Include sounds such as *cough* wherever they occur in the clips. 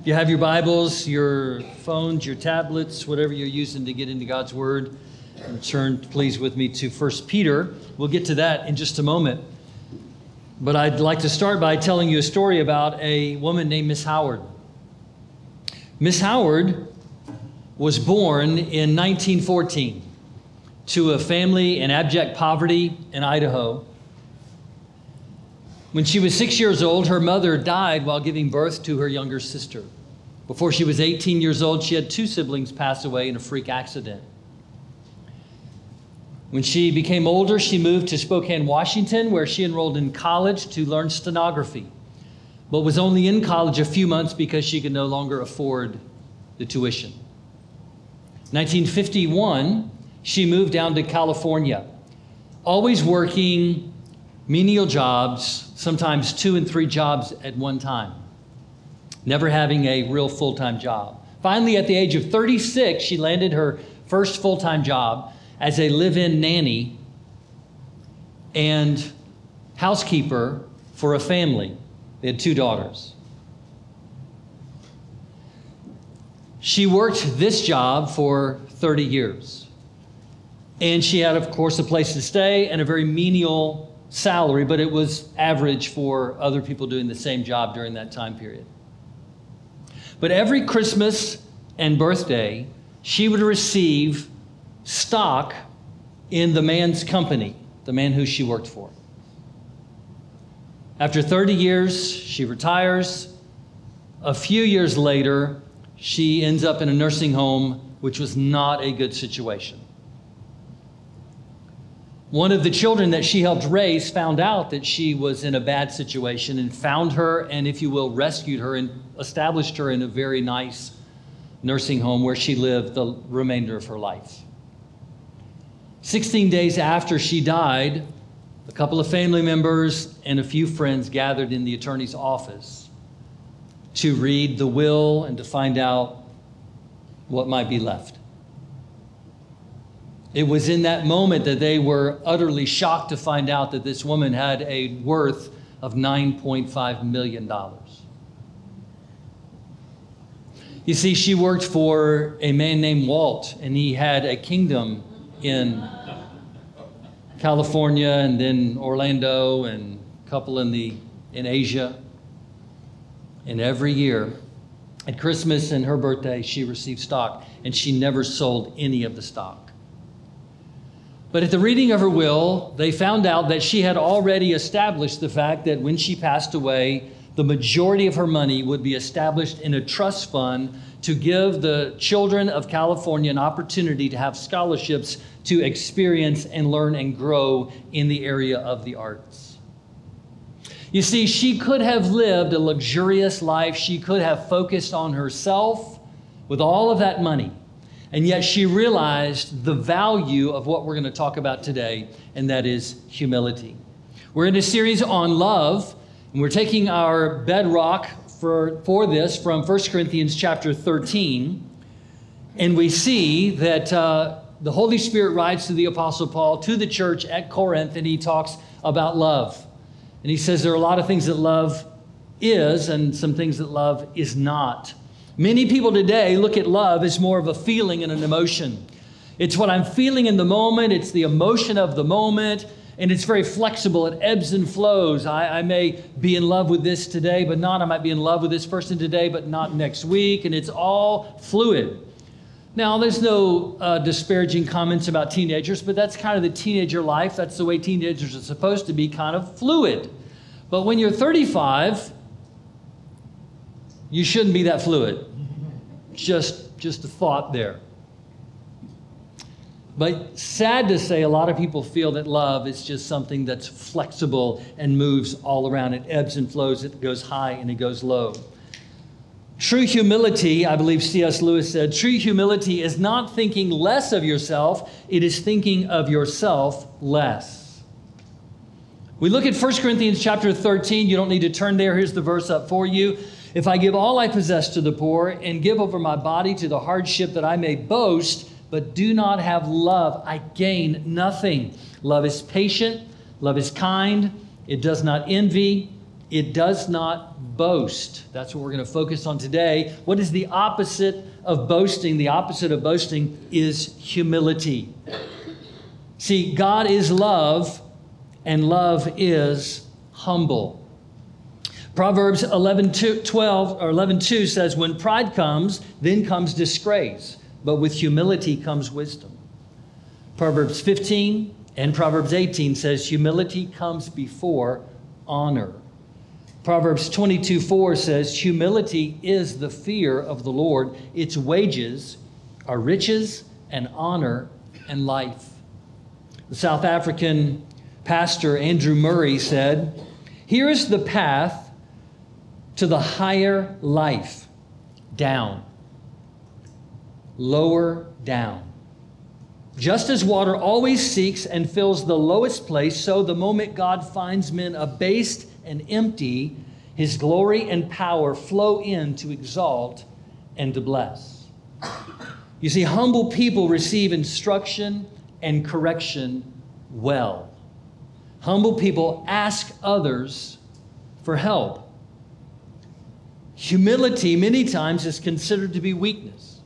If you have your Bibles, your phones, your tablets, whatever you're using to get into God's Word, turn please with me to 1 Peter. We'll get to that in just a moment. But I'd like to start by telling you a story about a woman named Miss Howard. Miss Howard was born in 1914 to a family in abject poverty in Idaho. When she was six years old, her mother died while giving birth to her younger sister. Before she was 18 years old, she had two siblings pass away in a freak accident. When she became older, she moved to Spokane, Washington, where she enrolled in college to learn stenography, but was only in college a few months because she could no longer afford the tuition. 1951, she moved down to California, always working menial jobs, sometimes two and three jobs at one time, never having a real full time job. Finally, at the age of 36, she landed her first full time job as a live in nanny and housekeeper for a family. They had two daughters. She worked this job for 30 years. And she had, of course, a place to stay and a very menial salary, but it was average for other people doing the same job during that time period. But every Christmas and birthday, she would receive stock in the man's company, the man who she worked for. After 30 years, she retires. A few years later, she ends up in a nursing home, which was not a good situation. One of the children that she helped raise found out that she was in a bad situation and found her and, if you will, rescued her and established her in a very nice nursing home where she lived the remainder of her life. 16 days after she died, a couple of family members and a few friends gathered in the attorney's office to read the will and to find out what might be left. It was in that moment that they were utterly shocked to find out that this woman had a worth of $9.5 million. You see, she worked for a man named Walt, and he had a kingdom in California and then Orlando and a couple in, the, in Asia. And every year, at Christmas and her birthday, she received stock, and she never sold any of the stock. But at the reading of her will, they found out that she had already established the fact that when she passed away, the majority of her money would be established in a trust fund to give the children of California an opportunity to have scholarships to experience and learn and grow in the area of the arts. You see, she could have lived a luxurious life. She could have focused on herself with all of that money. And yet she realized the value of what we're going to talk about today, and that is humility. We're in a series on love, and we're taking our bedrock for, for this from 1 Corinthians chapter 13. And we see that uh, the Holy Spirit writes to the Apostle Paul to the church at Corinth, and he talks about love. And he says there are a lot of things that love is, and some things that love is not. Many people today look at love as more of a feeling and an emotion. It's what I'm feeling in the moment, it's the emotion of the moment, and it's very flexible. It ebbs and flows. I, I, may be in love with this today, but not. I might be in love with this person today, but not next week, and it's all fluid. Now, there's no uh, disparaging comments about teenagers, but that's kind of the teenager life. That's the way teenagers are supposed to be, kind of fluid. But when you're 35, you shouldn't be that fluid. Just, just a thought there. But sad to say, a lot of people feel that love is just something that's flexible and moves all around. It ebbs and flows, it goes high and it goes low. True humility, I believe C.S. Lewis said, true humility is not thinking less of yourself, it is thinking of yourself less. We look at 1 Corinthians chapter 13. You don't need to turn there. Here's the verse up for you. If I give all I possess to the poor and give over my body to the hardship that I may boast, but do not have love, I gain nothing. Love is patient, love is kind, it does not envy, It does not boast. That's what we're going to focus on today. What is the opposite of boasting? The opposite of boasting is humility. See, God is love, and love is humble. Proverbs 11, 12 or 11, 2 says, When pride comes, then comes disgrace, but with humility comes wisdom. Proverbs 15 and Proverbs 18 says, Humility comes before honor. Proverbs 22 4 says, Humility is the fear of the Lord. Its wages are riches and honor and life. The South African pastor Andrew Murray said, Here is the path to the higher life down, lower down. Just as water always seeks and fills the lowest place, so the moment God finds men abased and empty, his glory and power flow in to exalt and to bless. You see, humble people receive instruction and correction well. Humble people ask others for help. Humility, many times, is considered to be weakness,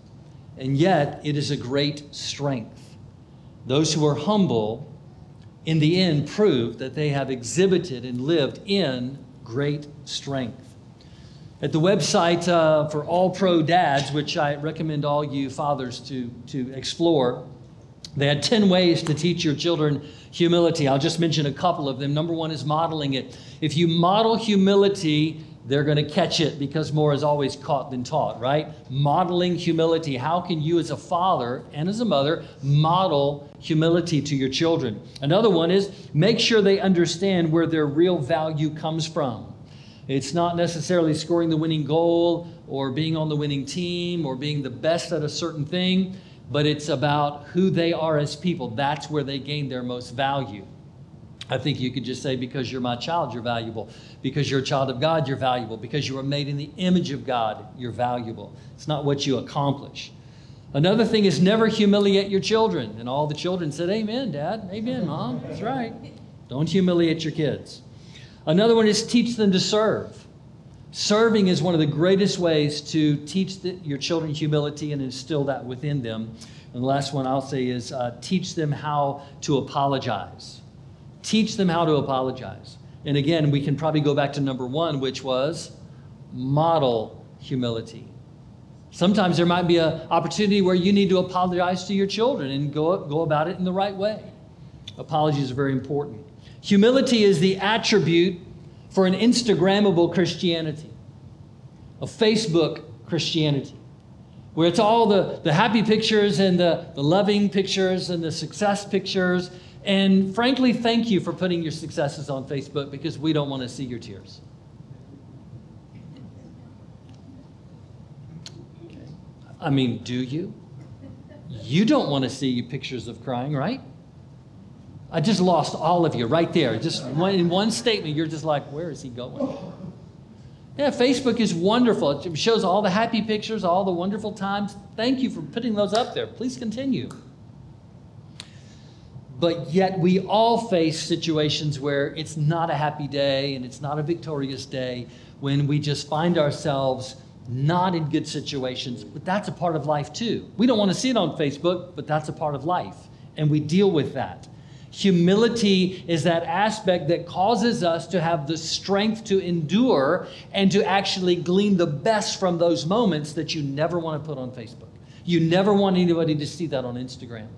and yet it is a great strength. Those who are humble, in the end, prove that they have exhibited and lived in great strength. At the website uh, for All Pro Dads, which I recommend all you fathers to, to explore, they had 10 ways to teach your children humility. I'll just mention a couple of them. Number one is modeling it. If you model humility, they're going to catch it because more is always caught than taught, right? Modeling humility. How can you, as a father and as a mother, model humility to your children? Another one is make sure they understand where their real value comes from. It's not necessarily scoring the winning goal or being on the winning team or being the best at a certain thing but it's about who they are as people. That's where they gain their most value. I think you could just say, because you're my child, you're valuable. Because you're a child of God, you're valuable. Because you were made in the image of God, you're valuable. It's not what you accomplish. Another thing is never humiliate your children. And all the children said, Amen, Dad. Amen, Mom. That's right. Don't humiliate your kids. Another one is teach them to serve. Serving is one of the greatest ways to teach the, your children humility and instill that within them. And the last one I'll say is uh, teach them how to apologize. Teach them how to apologize. And again, we can probably go back to number one, which was model humility. Sometimes there might be an opportunity where you need to apologize to your children and go, go about it in the right way. Apologies are very important. Humility is the attribute for an Instagrammable Christianity, a Facebook Christianity, where it's all the, the happy pictures and the, the loving pictures and the success pictures. And frankly, thank you for putting your successes on Facebook because we don't want to see your tears. Okay. I mean, do you? You don't want to see your pictures of crying, right? I just lost all of you right there. Just one, in one statement, you're just like, where is he going? Yeah, Facebook is wonderful. It shows all the happy pictures, all the wonderful times. Thank you for putting those up there. Please continue. But yet, we all face situations where it's not a happy day and it's not a victorious day when we just find ourselves not in good situations. But that's a part of life too. We don't want to see it on Facebook, but that's a part of life. And we deal with that. Humility is that aspect that causes us to have the strength to endure and to actually glean the best from those moments that you never want to put on Facebook. You never want anybody to see that on Instagram.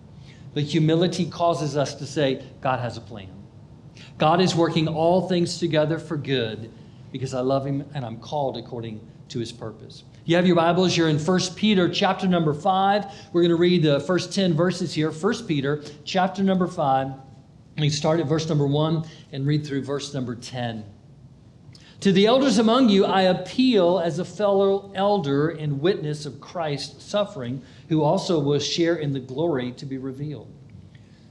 But humility causes us to say, God has a plan. God is working all things together for good because I love him and I'm called according to his purpose. You have your Bibles, you're in 1 Peter chapter number 5. We're going to read the first 10 verses here. 1 Peter chapter number 5 we start at verse number one and read through verse number 10. To the elders among you, I appeal as a fellow elder and witness of Christ's suffering, who also will share in the glory to be revealed.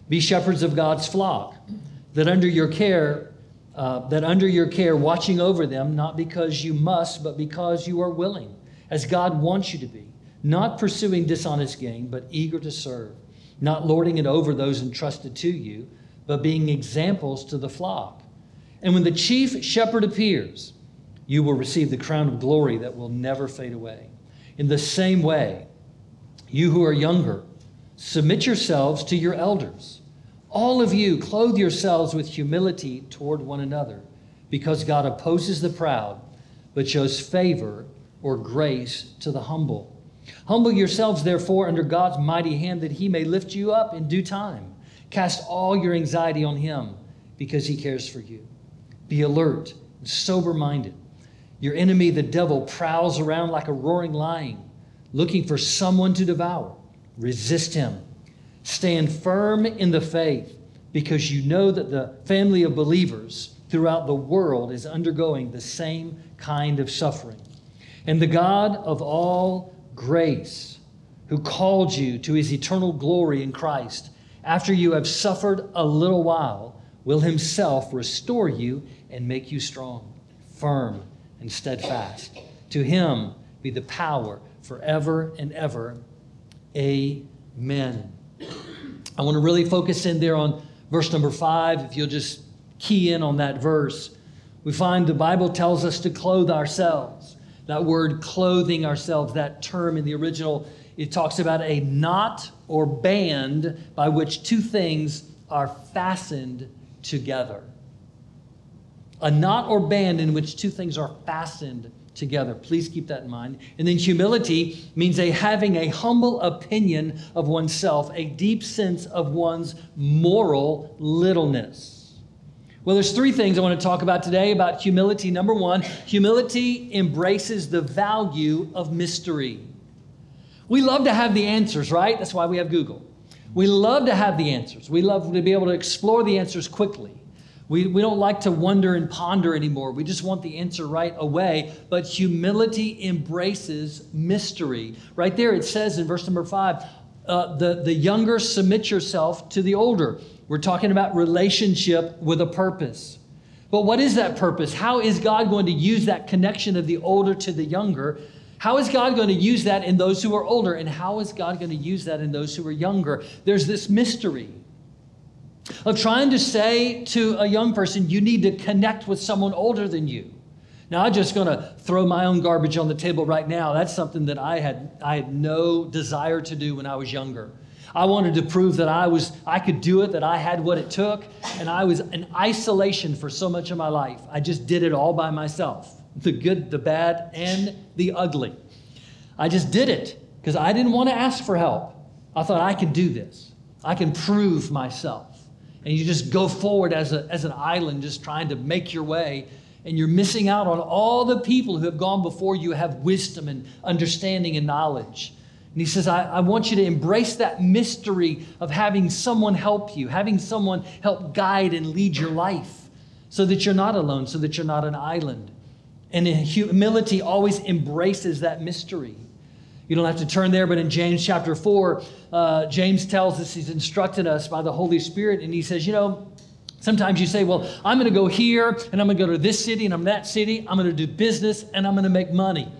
Be shepherds of God's flock, that under your care, uh, that under your care, watching over them, not because you must, but because you are willing, as God wants you to be, not pursuing dishonest gain, but eager to serve, not lording it over those entrusted to you but being examples to the flock. And when the chief shepherd appears, you will receive the crown of glory that will never fade away. In the same way, you who are younger, submit yourselves to your elders. All of you, clothe yourselves with humility toward one another, because God opposes the proud, but shows favor or grace to the humble. Humble yourselves, therefore, under God's mighty hand, that he may lift you up in due time. Cast all your anxiety on him, because he cares for you. Be alert and sober minded. Your enemy, the devil, prowls around like a roaring lion, looking for someone to devour. Resist him. Stand firm in the faith, because you know that the family of believers throughout the world is undergoing the same kind of suffering. And the God of all grace, who called you to his eternal glory in Christ, after you have suffered a little while, will himself restore you and make you strong, firm, and steadfast. To him be the power forever and ever. Amen. I want to really focus in there on verse number five. If you'll just key in on that verse, we find the Bible tells us to clothe ourselves. That word clothing ourselves, that term in the original, it talks about a knot or band by which two things are fastened together. A knot or band in which two things are fastened together. Please keep that in mind. And then humility means a having a humble opinion of oneself, a deep sense of one's moral littleness. Well, there's three things I want to talk about today about humility. Number one, humility embraces the value of mystery. We love to have the answers, right? That's why we have Google. We love to have the answers. We love to be able to explore the answers quickly. We, we don't like to wonder and ponder anymore. We just want the answer right away. But humility embraces mystery. Right there, it says in verse number five uh, the, the younger submit yourself to the older. We're talking about relationship with a purpose. But what is that purpose? How is God going to use that connection of the older to the younger? How is God going to use that in those who are older? And how is God going to use that in those who are younger? There's this mystery of trying to say to a young person, you need to connect with someone older than you. Now, I'm just going to throw my own garbage on the table right now. That's something that I had, I had no desire to do when I was younger. I wanted to prove that I was I could do it, that I had what it took, and I was in isolation for so much of my life. I just did it all by myself. The good, the bad, and the ugly. I just did it because I didn't want to ask for help. I thought I can do this. I can prove myself and you just go forward as, a, as an island, just trying to make your way, and you're missing out on all the people who have gone before you have wisdom and understanding and knowledge. And he says, I, I want you to embrace that mystery of having someone help you, having someone help guide and lead your life so that you're not alone, so that you're not an island. And humility always embraces that mystery. You don't have to turn there, but in James chapter 4, uh, James tells us, he's instructed us by the Holy Spirit, and he says, You know, sometimes you say, Well, I'm going to go here, and I'm going to go to this city, and I'm that city, I'm going to do business, and I'm going to make money.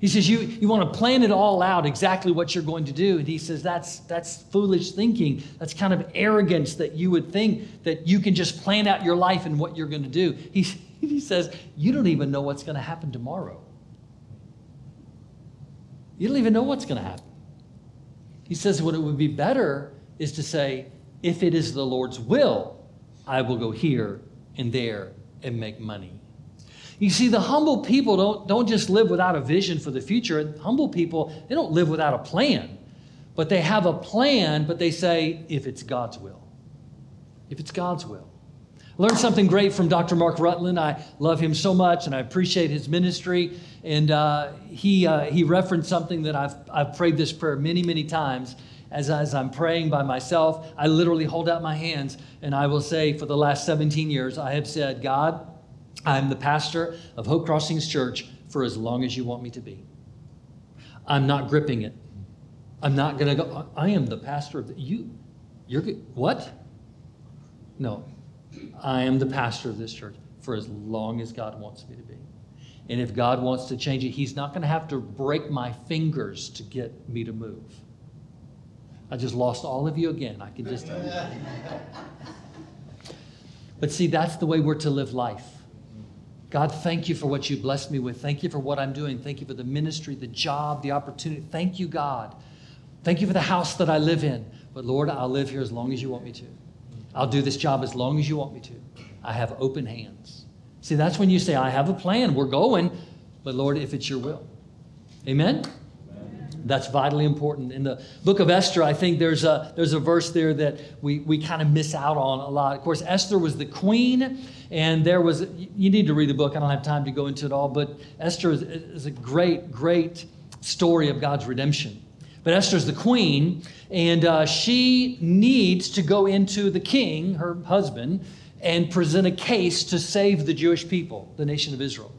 He says, you, you want to plan it all out exactly what you're going to do. And he says, that's, that's foolish thinking. That's kind of arrogance that you would think that you can just plan out your life and what you're going to do. He, *laughs* he says, You don't even know what's going to happen tomorrow. You don't even know what's going to happen. He says, what it would be better is to say, if it is the Lord's will, I will go here and there and make money. You see, the humble people don't, don't just live without a vision for the future. Humble people, they don't live without a plan. But they have a plan, but they say, if it's God's will. If it's God's will. Learned something great from Dr. Mark Rutland. I love him so much and I appreciate his ministry. And uh, he, uh, he referenced something that I've, I've prayed this prayer many, many times. As, as I'm praying by myself, I literally hold out my hands and I will say, for the last 17 years, I have said, God, I'm the pastor of Hope Crossings Church for as long as you want me to be. I'm not gripping it. I'm not going to go, I am the pastor of the, you. You're what? No, I am the pastor of this church for as long as God wants me to be. And if God wants to change it, He's not going to have to break my fingers to get me to move. I just lost all of you again. I can just. *laughs* But see, that's the way we're to live life. God, thank you for what you blessed me with. Thank you for what I'm doing. Thank you for the ministry, the job, the opportunity. Thank you, God. Thank you for the house that I live in. But Lord, I'll live here as long as you want me to. I'll do this job as long as you want me to. I have open hands. See, that's when you say, I have a plan. We're going. But Lord, if it's your will. Amen? That's vitally important. In the book of Esther, I think there's a, there's a verse there that we, we kind of miss out on a lot. Of course, Esther was the queen, and there was, you need to read the book. I don't have time to go into it all, but Esther is, is a great, great story of God's redemption. But Esther's the queen, and uh, she needs to go into the king, her husband, and present a case to save the Jewish people, the nation of Israel.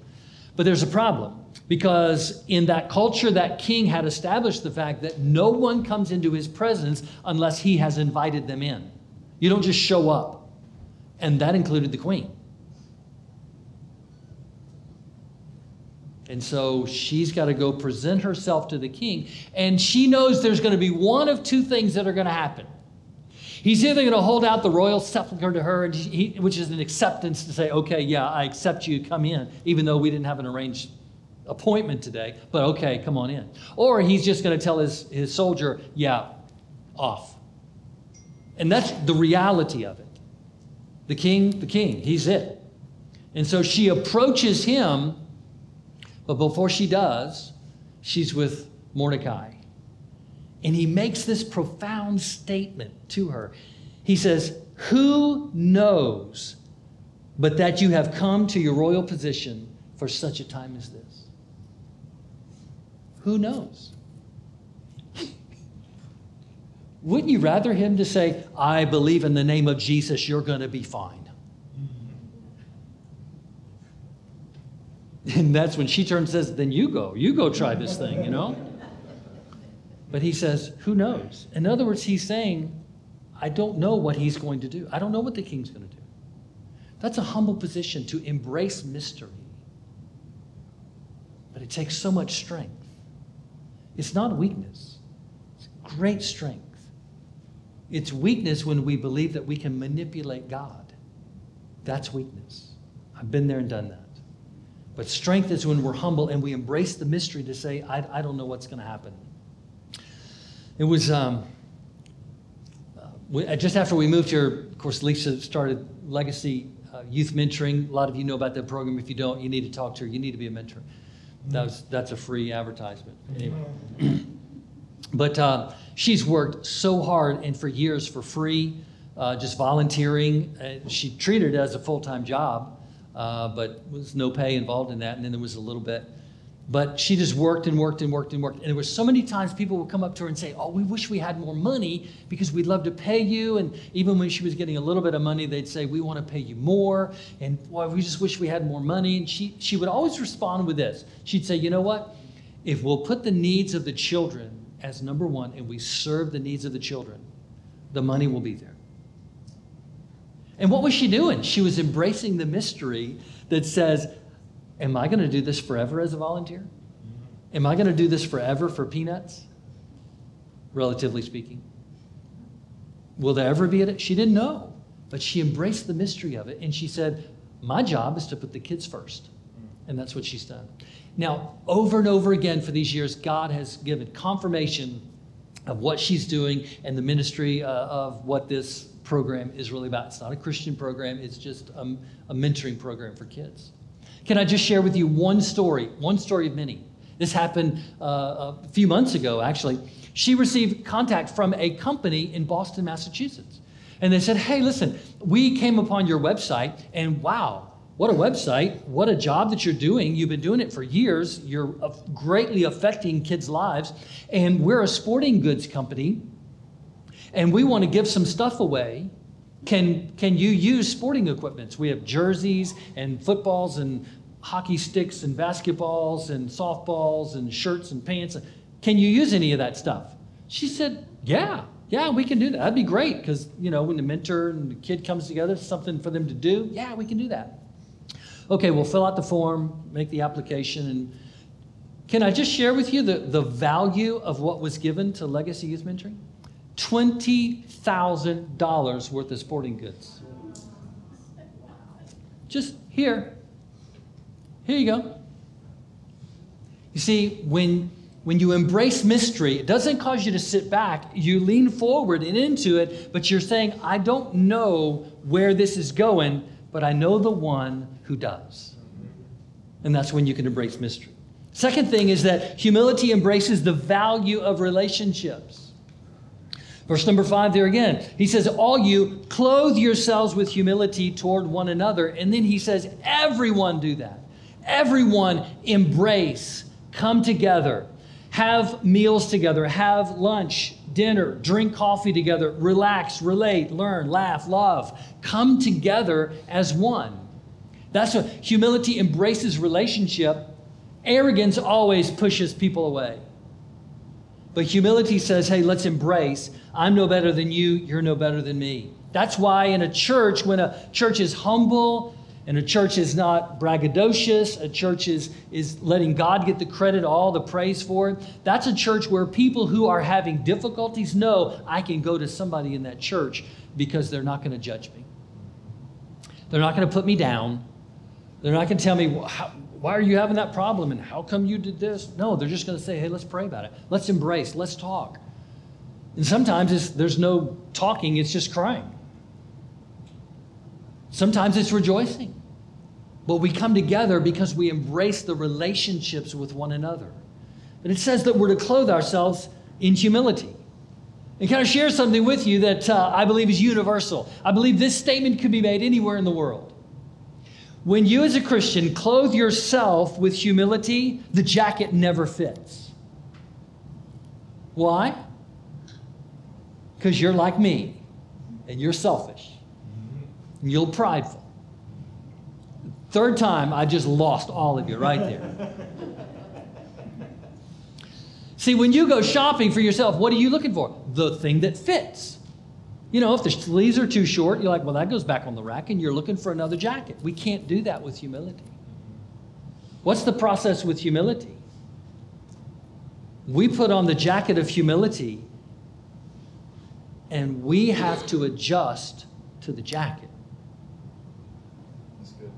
But there's a problem because in that culture, that king had established the fact that no one comes into his presence unless he has invited them in. You don't just show up. And that included the queen. And so she's got to go present herself to the king. And she knows there's going to be one of two things that are going to happen. He's either going to hold out the royal sepulchre to her, he, which is an acceptance to say, okay, yeah, I accept you, come in, even though we didn't have an arranged appointment today, but okay, come on in. Or he's just going to tell his, his soldier, yeah, off. And that's the reality of it. The king, the king, he's it. And so she approaches him, but before she does, she's with Mordecai. And he makes this profound statement to her. He says, Who knows but that you have come to your royal position for such a time as this? Who knows? Wouldn't you rather him to say, I believe in the name of Jesus, you're going to be fine? And that's when she turns and says, Then you go. You go try this thing, you know? But he says, Who knows? In other words, he's saying, I don't know what he's going to do. I don't know what the king's going to do. That's a humble position to embrace mystery. But it takes so much strength. It's not weakness, it's great strength. It's weakness when we believe that we can manipulate God. That's weakness. I've been there and done that. But strength is when we're humble and we embrace the mystery to say, I, I don't know what's going to happen. It was um, uh, we, uh, just after we moved here, of course, Lisa started Legacy uh, Youth Mentoring. A lot of you know about that program. If you don't, you need to talk to her. You need to be a mentor. That was, that's a free advertisement. Anyway. *clears throat* but uh, she's worked so hard and for years for free, uh, just volunteering. Uh, she treated it as a full time job, uh, but was no pay involved in that. And then there was a little bit. But she just worked and worked and worked and worked. And there were so many times people would come up to her and say, Oh, we wish we had more money because we'd love to pay you. And even when she was getting a little bit of money, they'd say, We want to pay you more. And boy, we just wish we had more money. And she, she would always respond with this She'd say, You know what? If we'll put the needs of the children as number one and we serve the needs of the children, the money will be there. And what was she doing? She was embracing the mystery that says, Am I going to do this forever as a volunteer? Am I going to do this forever for peanuts? Relatively speaking. Will there ever be a She didn't know, but she embraced the mystery of it and she said, My job is to put the kids first. And that's what she's done. Now, over and over again for these years, God has given confirmation of what she's doing and the ministry uh, of what this program is really about. It's not a Christian program, it's just a, a mentoring program for kids. Can I just share with you one story, one story of many? This happened uh, a few months ago, actually. She received contact from a company in Boston, Massachusetts. And they said, hey, listen, we came upon your website, and wow, what a website. What a job that you're doing. You've been doing it for years. You're greatly affecting kids' lives. And we're a sporting goods company, and we want to give some stuff away can, can you use sporting equipments? We have jerseys and footballs and hockey sticks and basketballs and softballs and shirts and pants. Can you use any of that stuff? She said, Yeah, yeah, we can do that. That'd be great because, you know, when the mentor and the kid comes together, something for them to do. Yeah, we can do that. Okay, we'll fill out the form, make the application, and can I just share with you the, the value of what was given to Legacy Youth Mentoring? $20,000 worth of sporting goods. Just here. Here you go. You see, when, when you embrace mystery, it doesn't cause you to sit back. You lean forward and into it, but you're saying, I don't know where this is going, but I know the one who does. And that's when you can embrace mystery. Second thing is that humility embraces the value of relationships. Verse number five, there again, he says, All you clothe yourselves with humility toward one another. And then he says, Everyone do that. Everyone embrace, come together, have meals together, have lunch, dinner, drink coffee together, relax, relate, learn, laugh, love. Come together as one. That's what humility embraces relationship. Arrogance always pushes people away. But humility says, hey, let's embrace. I'm no better than you, you're no better than me. That's why in a church, when a church is humble and a church is not braggadocious, a church is, is letting God get the credit, all the praise for it, that's a church where people who are having difficulties know I can go to somebody in that church because they're not going to judge me. They're not going to put me down. They're not going to tell me, why are you having that problem and how come you did this? No, they're just going to say, hey, let's pray about it. Let's embrace, let's talk. And sometimes there's no talking, it's just crying. Sometimes it's rejoicing. But we come together because we embrace the relationships with one another. But it says that we're to clothe ourselves in humility. And can I share something with you that uh, I believe is universal? I believe this statement could be made anywhere in the world. When you, as a Christian, clothe yourself with humility, the jacket never fits. Why? Because you're like me, and you're selfish, and you're prideful. Third time, I just lost all of you right there. *laughs* See, when you go shopping for yourself, what are you looking for? The thing that fits. You know, if the sleeves are too short, you're like, well, that goes back on the rack, and you're looking for another jacket. We can't do that with humility. What's the process with humility? We put on the jacket of humility, and we have to adjust to the jacket. That's good.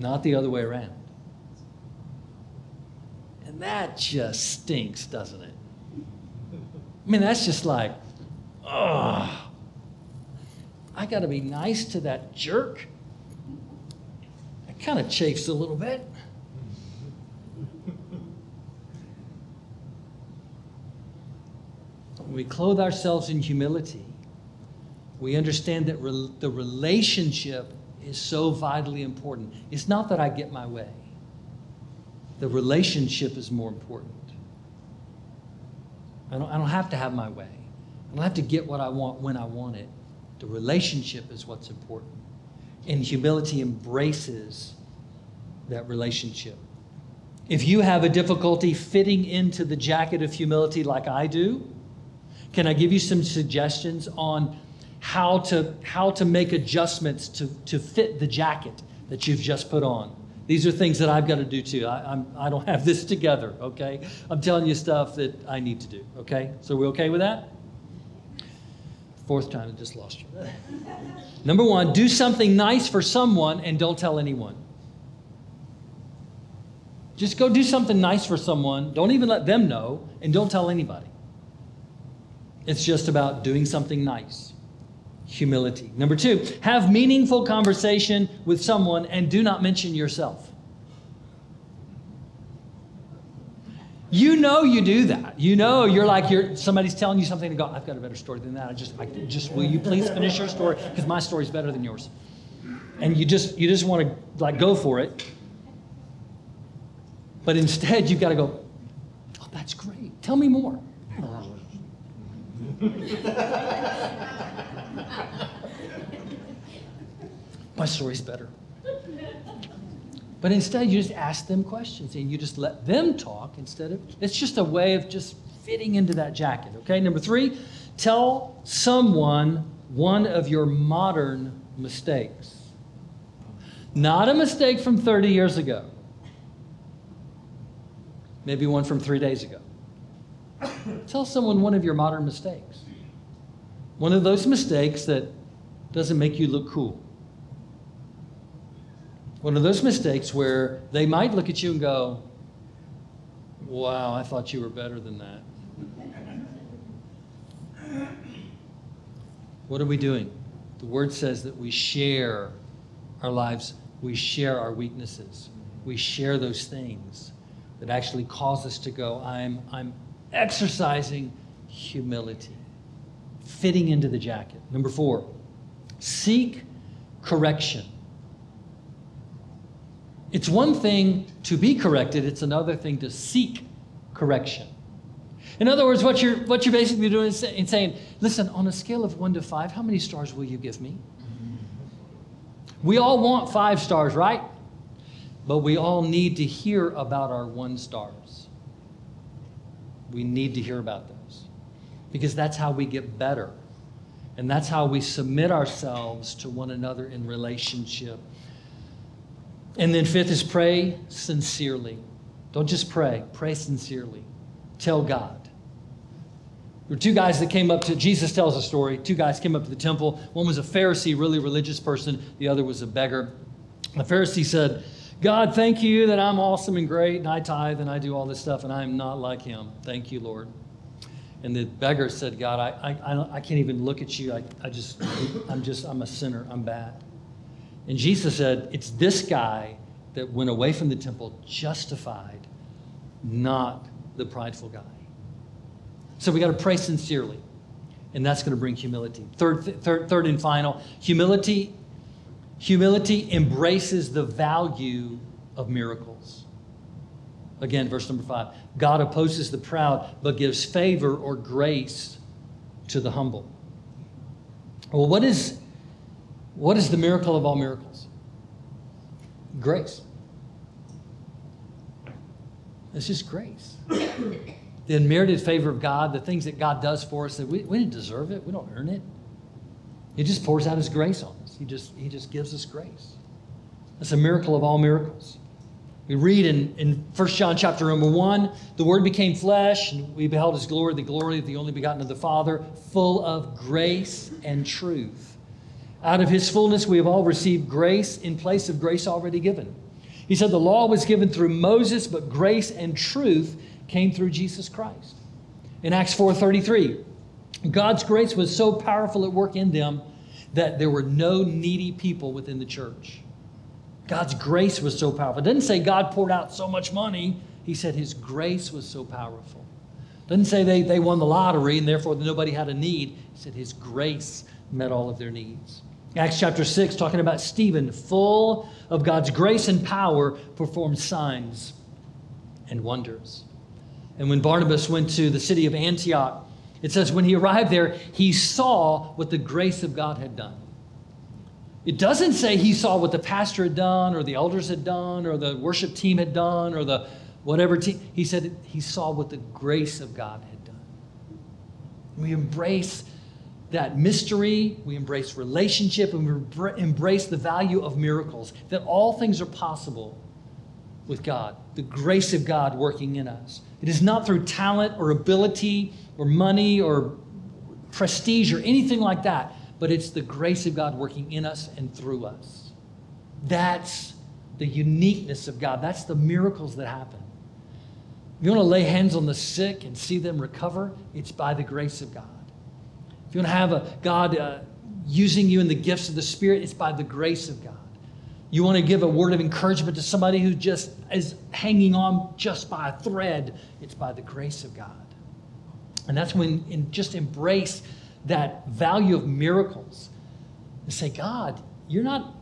not the other way around. And that just stinks, doesn't it? I mean, that's just like, ugh. I got to be nice to that jerk. That kind of chafes a little bit. When we clothe ourselves in humility, we understand that rel- the relationship is so vitally important. It's not that I get my way, the relationship is more important. I don't, I don't have to have my way, I don't have to get what I want when I want it. The relationship is what's important. And humility embraces that relationship. If you have a difficulty fitting into the jacket of humility like I do, can I give you some suggestions on how to, how to make adjustments to, to fit the jacket that you've just put on? These are things that I've got to do too. I, I'm, I don't have this together, okay? I'm telling you stuff that I need to do, okay? So we okay with that? Fourth time, I just lost you. *laughs* Number one, do something nice for someone and don't tell anyone. Just go do something nice for someone. Don't even let them know, and don't tell anybody. It's just about doing something nice. Humility. Number two, have meaningful conversation with someone and do not mention yourself. You know you do that. You know you're like you're somebody's telling you something to go. I've got a better story than that. I just, I just will you please finish your story because my story's better than yours. And you just you just want to like go for it. But instead you've got to go. Oh, that's great. Tell me more. *laughs* My story's better. But instead, you just ask them questions and you just let them talk instead of, it's just a way of just fitting into that jacket, okay? Number three, tell someone one of your modern mistakes. Not a mistake from 30 years ago, maybe one from three days ago. Tell someone one of your modern mistakes. One of those mistakes that doesn't make you look cool. One of those mistakes where they might look at you and go, Wow, I thought you were better than that. What are we doing? The word says that we share our lives, we share our weaknesses, we share those things that actually cause us to go, I'm, I'm exercising humility, fitting into the jacket. Number four, seek correction. It's one thing to be corrected, it's another thing to seek correction. In other words, what you're, what you're basically doing is saying, listen, on a scale of one to five, how many stars will you give me? We all want five stars, right? But we all need to hear about our one stars. We need to hear about those because that's how we get better. And that's how we submit ourselves to one another in relationship. And then, fifth is pray sincerely. Don't just pray, pray sincerely. Tell God. There were two guys that came up to, Jesus tells a story. Two guys came up to the temple. One was a Pharisee, really religious person, the other was a beggar. The Pharisee said, God, thank you that I'm awesome and great, and I tithe and I do all this stuff, and I'm not like him. Thank you, Lord. And the beggar said, God, I, I, I can't even look at you. I, I just, I'm just, I'm a sinner. I'm bad. And Jesus said, It's this guy that went away from the temple justified, not the prideful guy. So we got to pray sincerely, and that's going to bring humility. Third, third, third and final, humility. Humility embraces the value of miracles. Again, verse number five God opposes the proud, but gives favor or grace to the humble. Well, what is, what is the miracle of all miracles? Grace. It's just grace. *coughs* the unmerited favor of God, the things that God does for us that we, we didn't deserve it, we don't earn it. He just pours out his grace on us. He just, he just gives us grace. That's a miracle of all miracles. We read in, in 1 John chapter number 1, the Word became flesh, and we beheld His glory, the glory of the only begotten of the Father, full of grace and truth. Out of His fullness we have all received grace in place of grace already given. He said the law was given through Moses, but grace and truth came through Jesus Christ. In Acts 4:33, God's grace was so powerful at work in them that there were no needy people within the church. God's grace was so powerful. It doesn't say God poured out so much money. He said his grace was so powerful. It doesn't say they, they won the lottery and therefore nobody had a need. He said his grace met all of their needs. Acts chapter 6, talking about Stephen, full of God's grace and power, performed signs and wonders. And when Barnabas went to the city of Antioch, it says when he arrived there, he saw what the grace of God had done. It doesn't say he saw what the pastor had done or the elders had done or the worship team had done or the whatever team. He said he saw what the grace of God had done. We embrace that mystery, we embrace relationship, and we embrace the value of miracles, that all things are possible with God, the grace of God working in us. It is not through talent or ability or money or prestige or anything like that but it's the grace of God working in us and through us. That's the uniqueness of God. That's the miracles that happen. If you want to lay hands on the sick and see them recover, it's by the grace of God. If you want to have a God uh, using you in the gifts of the Spirit, it's by the grace of God. You want to give a word of encouragement to somebody who just is hanging on just by a thread, it's by the grace of God. And that's when just embrace that value of miracles and say, God, you're not,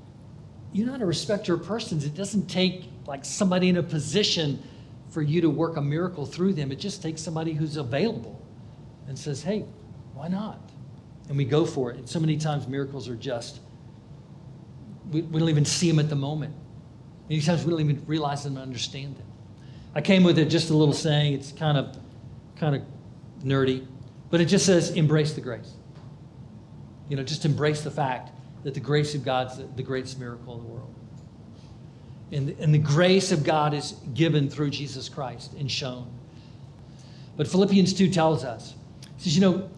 you're not a respecter of persons. It doesn't take like somebody in a position for you to work a miracle through them. It just takes somebody who's available and says, hey, why not? And we go for it. And so many times miracles are just, we, we don't even see them at the moment. Many times we don't even realize them and understand them. I came with it just a little saying, it's kind of kind of nerdy. But it just says, embrace the grace. You know, just embrace the fact that the grace of God's the, the greatest miracle in the world. And, and the grace of God is given through Jesus Christ and shown. But Philippians 2 tells us, says, you know,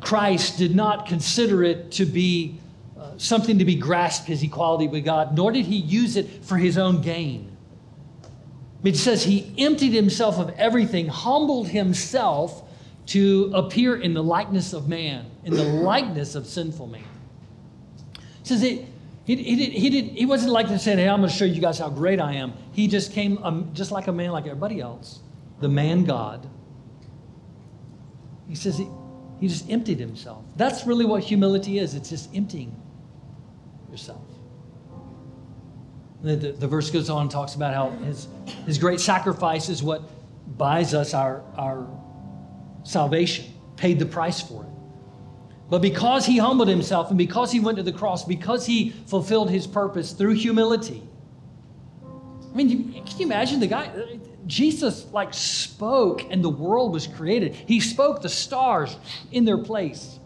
Christ did not consider it to be uh, something to be grasped, his equality with God, nor did he use it for his own gain. It says he emptied himself of everything, humbled himself to appear in the likeness of man, in the *clears throat* likeness of sinful man. It says it, he, he, did, he, did, he wasn't like to say, hey, I'm going to show you guys how great I am. He just came um, just like a man like everybody else, the man God. He says he, he just emptied himself. That's really what humility is. It's just emptying yourself. The, the, the, verse goes on and talks about how his, his great sacrifice is what buys us our, our salvation, paid the price for it. But because he humbled himself and because he went to the cross, because he fulfilled his purpose through humility. I mean, can you imagine the guy? Jesus like spoke and the world was created. He spoke the stars in their place.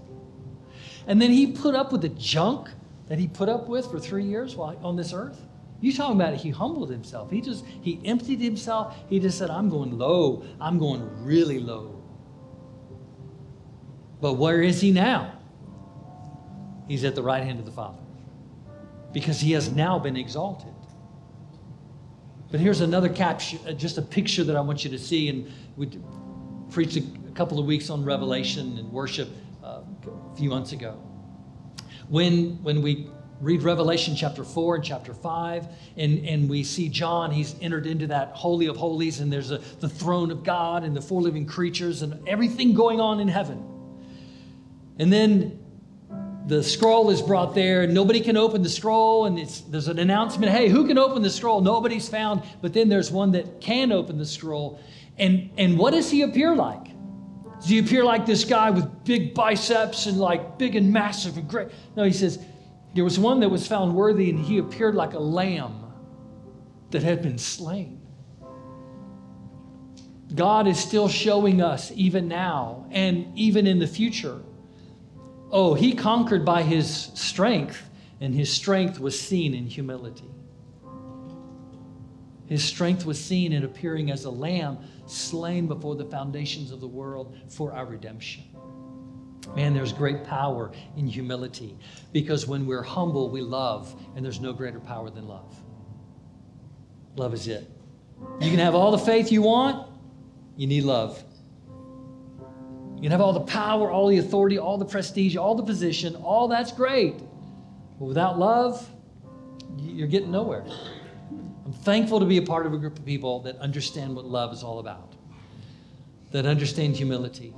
And then he put up with the junk that he put up with for three years while on this earth. You talking about it, he humbled himself. He just he emptied himself. He just said, I'm going low. I'm going really low. But where is he now? He's at the right hand of the Father. Because he has now been exalted. But here's another capture, uh, just a picture that I want you to see. And we preached a couple of weeks on Revelation and worship uh, a few months ago. When, when we read Revelation chapter 4 and chapter 5, and, and we see John, he's entered into that Holy of Holies, and there's a, the throne of God and the four living creatures and everything going on in heaven. And then the scroll is brought there, and nobody can open the scroll, and there's an announcement hey, who can open the scroll? Nobody's found, but then there's one that can open the scroll. And, and what does he appear like? Does he appear like this guy with big biceps and like big and massive and great? No, he says, there was one that was found worthy, and he appeared like a lamb that had been slain. God is still showing us, even now and even in the future, Oh, he conquered by his strength, and his strength was seen in humility. His strength was seen in appearing as a lamb slain before the foundations of the world for our redemption. Man, there's great power in humility because when we're humble, we love, and there's no greater power than love. Love is it. You can have all the faith you want, you need love. You can have all the power, all the authority, all the prestige, all the position, all that's great. But without love, you're getting nowhere. I'm thankful to be a part of a group of people that understand what love is all about, that understand humility.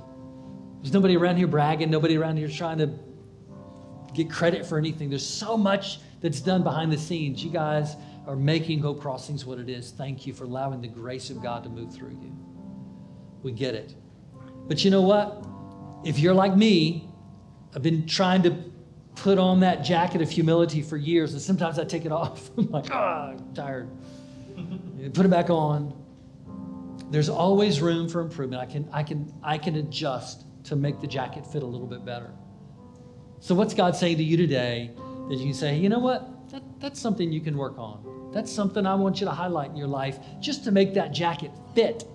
There's nobody around here bragging, nobody around here trying to get credit for anything. There's so much that's done behind the scenes. You guys are making Hope Crossings what it is. Thank you for allowing the grace of God to move through you. We get it. But you know what? If you're like me, I've been trying to put on that jacket of humility for years, and sometimes I take it *laughs* off. I'm like, ah, I'm tired. put it back on. There's always room for improvement. I can, I can, I can adjust to make the jacket fit a little bit better. So, what's God saying to you today that you can say, you know what? That, that's something you can work on. That's something I want you to highlight in your life just to make that jacket fit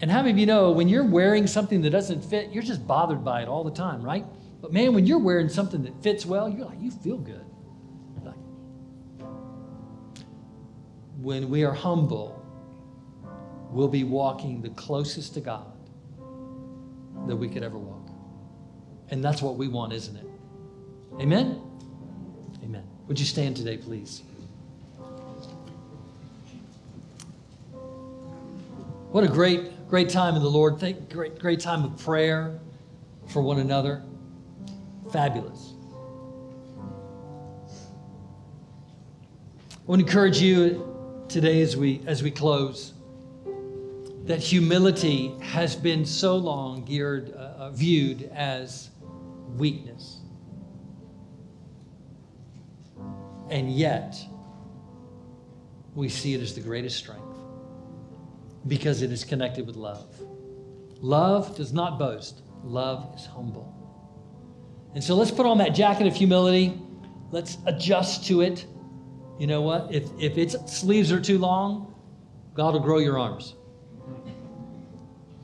and how many of you know when you're wearing something that doesn't fit, you're just bothered by it all the time, right? But man, when you're wearing something that fits well, you're like, you feel good. Like, when we are humble, we'll be walking the closest to God that we could ever walk. And that's what we want, isn't it? Amen? Amen. Would you stand today, please? What a great Great time in the Lord. Thank, great, great time of prayer for one another. Fabulous. I want to encourage you today as we as we close that humility has been so long geared uh, uh viewed as weakness. And yet we see it as the greatest strength because it is connected with love. Love does not boast, love is humble. And so let's put on that jacket of humility. Let's adjust to it. You know what? If, if its sleeves are too long, God will grow your arms.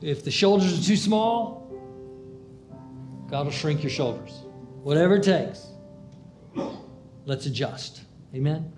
If the shoulders are too small, God will shrink your shoulders. Whatever it takes. let's adjust. Amen?